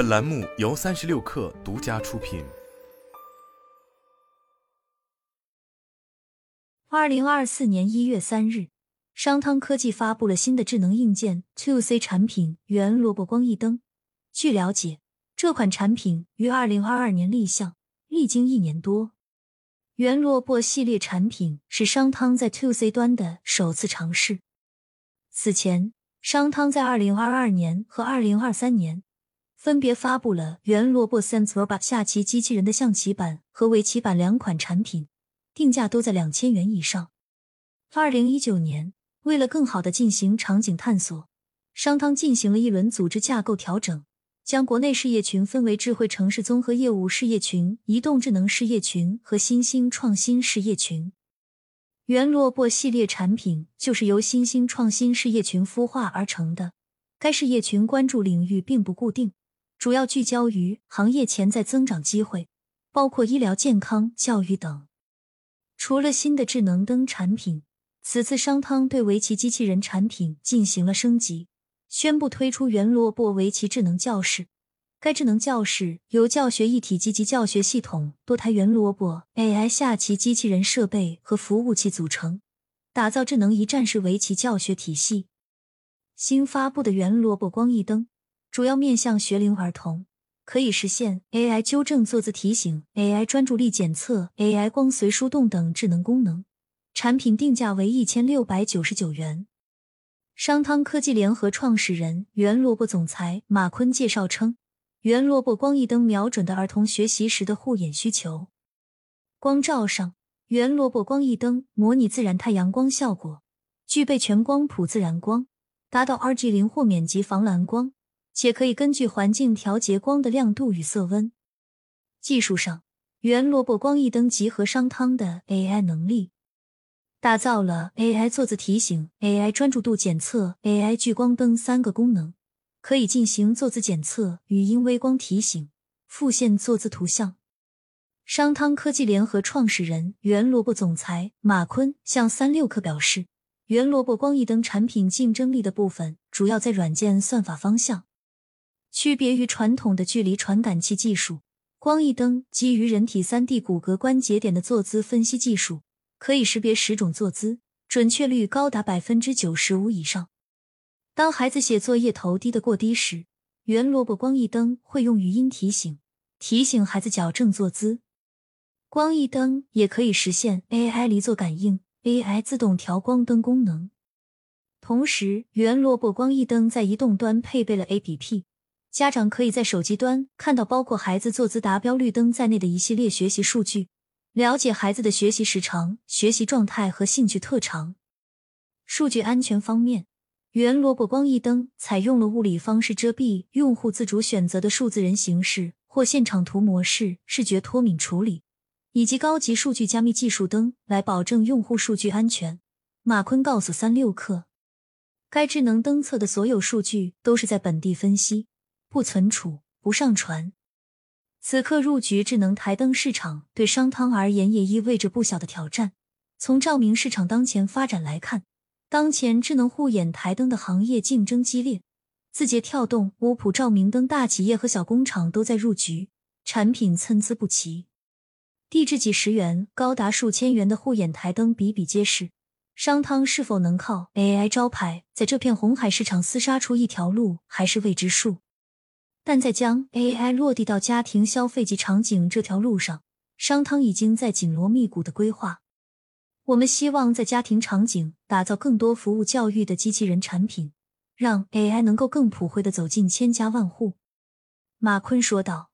本栏目由三十六氪独家出品。二零二四年一月三日，商汤科技发布了新的智能硬件 To C 产品——圆萝卜光翼灯。据了解，这款产品于二零二二年立项，历经一年多。圆萝卜系列产品是商汤在 To C 端的首次尝试。此前，商汤在二零二二年和二零二三年分别发布了原萝卜 Sense Robot 下棋机器人的象棋版和围棋版两款产品。定价都在两千元以上。二零一九年，为了更好的进行场景探索，商汤进行了一轮组织架构调整，将国内事业群分为智慧城市综合业务事业群、移动智能事业群和新兴创新事业群。原萝卜系列产品就是由新兴创新事业群孵化而成的。该事业群关注领域并不固定，主要聚焦于行业潜在增长机会，包括医疗健康、教育等。除了新的智能灯产品，此次商汤对围棋机器人产品进行了升级，宣布推出圆萝卜围棋智能教室。该智能教室由教学一体机及教学系统多台圆萝卜 AI 下棋机器人设备和服务器组成，打造智能一站式围棋教学体系。新发布的圆萝卜光翼灯主要面向学龄儿童。可以实现 AI 纠正坐姿提醒、AI 专注力检测、AI 光随疏动等智能功能。产品定价为一千六百九十九元。商汤科技联合创始人、原萝卜总裁马坤介绍称，原萝卜光翼灯瞄准的儿童学习时的护眼需求。光照上，原萝卜光翼灯模拟自然太阳光效果，具备全光谱自然光，达到 RG 零豁免级防蓝光。且可以根据环境调节光的亮度与色温。技术上，圆萝卜光翼灯集合商汤的 AI 能力，打造了 AI 坐姿提醒、AI 专注度检测、AI 聚光灯三个功能，可以进行坐姿检测、语音微光提醒、复现坐姿图像。商汤科技联合创始人、圆萝卜总裁马坤向三六氪表示，圆萝卜光翼灯产品竞争力的部分主要在软件算法方向。区别于传统的距离传感器技术，光翼灯基于人体三 D 骨骼关节点的坐姿分析技术，可以识别十种坐姿，准确率高达百分之九十五以上。当孩子写作业头低的过低时，圆萝卜光翼灯会用语音提醒，提醒孩子矫正坐姿。光翼灯也可以实现 AI 离座感应、AI 自动调光灯功能。同时，圆萝卜光翼灯在移动端配备了 APP。家长可以在手机端看到包括孩子坐姿达标绿灯在内的一系列学习数据，了解孩子的学习时长、学习状态和兴趣特长。数据安全方面，圆萝卜光翼灯采用了物理方式遮蔽用户自主选择的数字人形式或现场图模式视觉脱敏处理，以及高级数据加密技术灯来保证用户数据安全。马坤告诉三六氪，该智能灯测的所有数据都是在本地分析。不存储、不上传。此刻入局智能台灯市场，对商汤而言也意味着不小的挑战。从照明市场当前发展来看，当前智能护眼台灯的行业竞争激烈，字节跳动、五普照明灯大企业和小工厂都在入局，产品参差不齐。低至几十元、高达数千元的护眼台灯比比皆是，商汤是否能靠 AI 招牌在这片红海市场厮杀出一条路，还是未知数。但在将 AI 落地到家庭消费级场景这条路上，商汤已经在紧锣密鼓的规划。我们希望在家庭场景打造更多服务教育的机器人产品，让 AI 能够更普惠的走进千家万户。马坤说道。